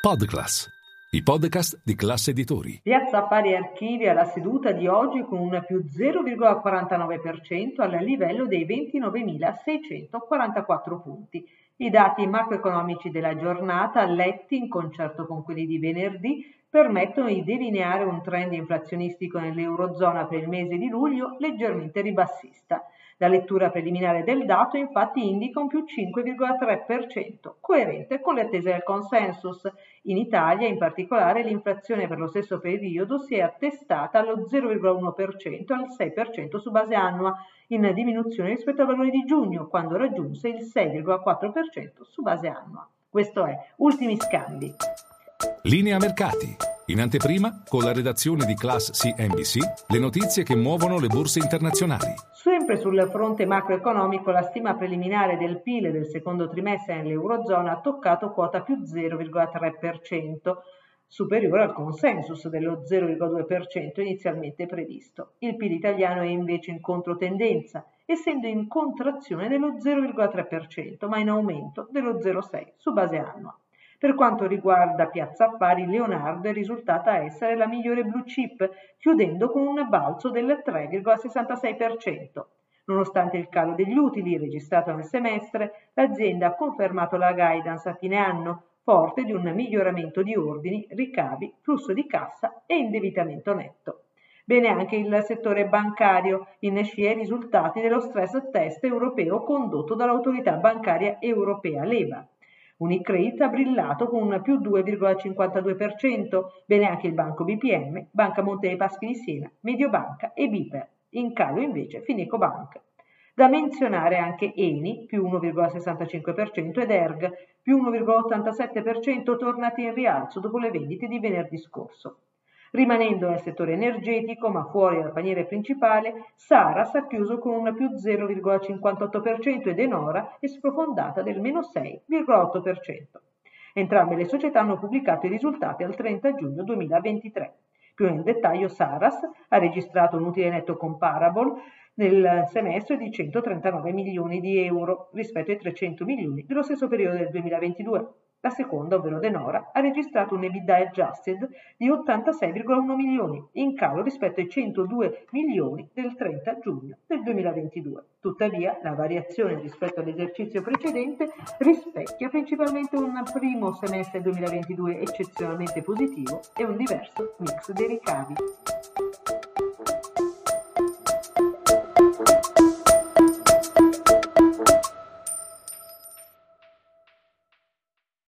Podclass, i podcast di classe editori. Piazza Affari Archivia la seduta di oggi con un più 0,49% al livello dei 29.644 punti. I dati macroeconomici della giornata, letti in concerto con quelli di venerdì, permettono di delineare un trend inflazionistico nell'Eurozona per il mese di luglio leggermente ribassista. La lettura preliminare del dato infatti indica un più 5,3%, coerente con le attese del consensus. In Italia, in particolare, l'inflazione per lo stesso periodo si è attestata allo 0,1% al 6% su base annua, in diminuzione rispetto al valore di giugno, quando raggiunse il 6,4% su base annua. Questo è Ultimi Scambi. Linea mercati. In anteprima, con la redazione di Class CNBC, le notizie che muovono le borse internazionali. Sempre sul fronte macroeconomico, la stima preliminare del PIL del secondo trimestre nell'Eurozona ha toccato quota più 0,3%, superiore al consensus dello 0,2% inizialmente previsto. Il PIL italiano è invece in controtendenza, essendo in contrazione dello 0,3%, ma in aumento dello 0,6% su base annua. Per quanto riguarda Piazza Affari, Leonardo è risultata essere la migliore blue chip, chiudendo con un balzo del 3,66%. Nonostante il calo degli utili registrato nel semestre, l'azienda ha confermato la guidance a fine anno, forte di un miglioramento di ordini, ricavi, flusso di cassa e indebitamento netto. Bene anche il settore bancario, in scia i risultati dello stress test europeo condotto dall'autorità bancaria europea Leva. Unicredit ha brillato con un più 2,52%, bene anche il Banco BPM, Banca Monte dei Paschi di Siena, Mediobanca e Biper. In calo invece Fineco Bank. Da menzionare anche Eni, più 1,65% ed Erg, più 1,87% tornati in rialzo dopo le vendite di venerdì scorso. Rimanendo nel settore energetico, ma fuori dal paniere principale, Saras ha chiuso con un più 0,58% ed Enora è sprofondata del meno 6,8%. Entrambe le società hanno pubblicato i risultati al 30 giugno 2023. Più nel dettaglio, Saras ha registrato un utile netto comparable nel semestre di 139 milioni di euro rispetto ai 300 milioni dello stesso periodo del 2022. La seconda, ovvero Denora, ha registrato un EBITDA adjusted di 86,1 milioni, in calo rispetto ai 102 milioni del 30 giugno del 2022. Tuttavia, la variazione rispetto all'esercizio precedente rispecchia principalmente un primo semestre 2022 eccezionalmente positivo e un diverso mix dei ricavi.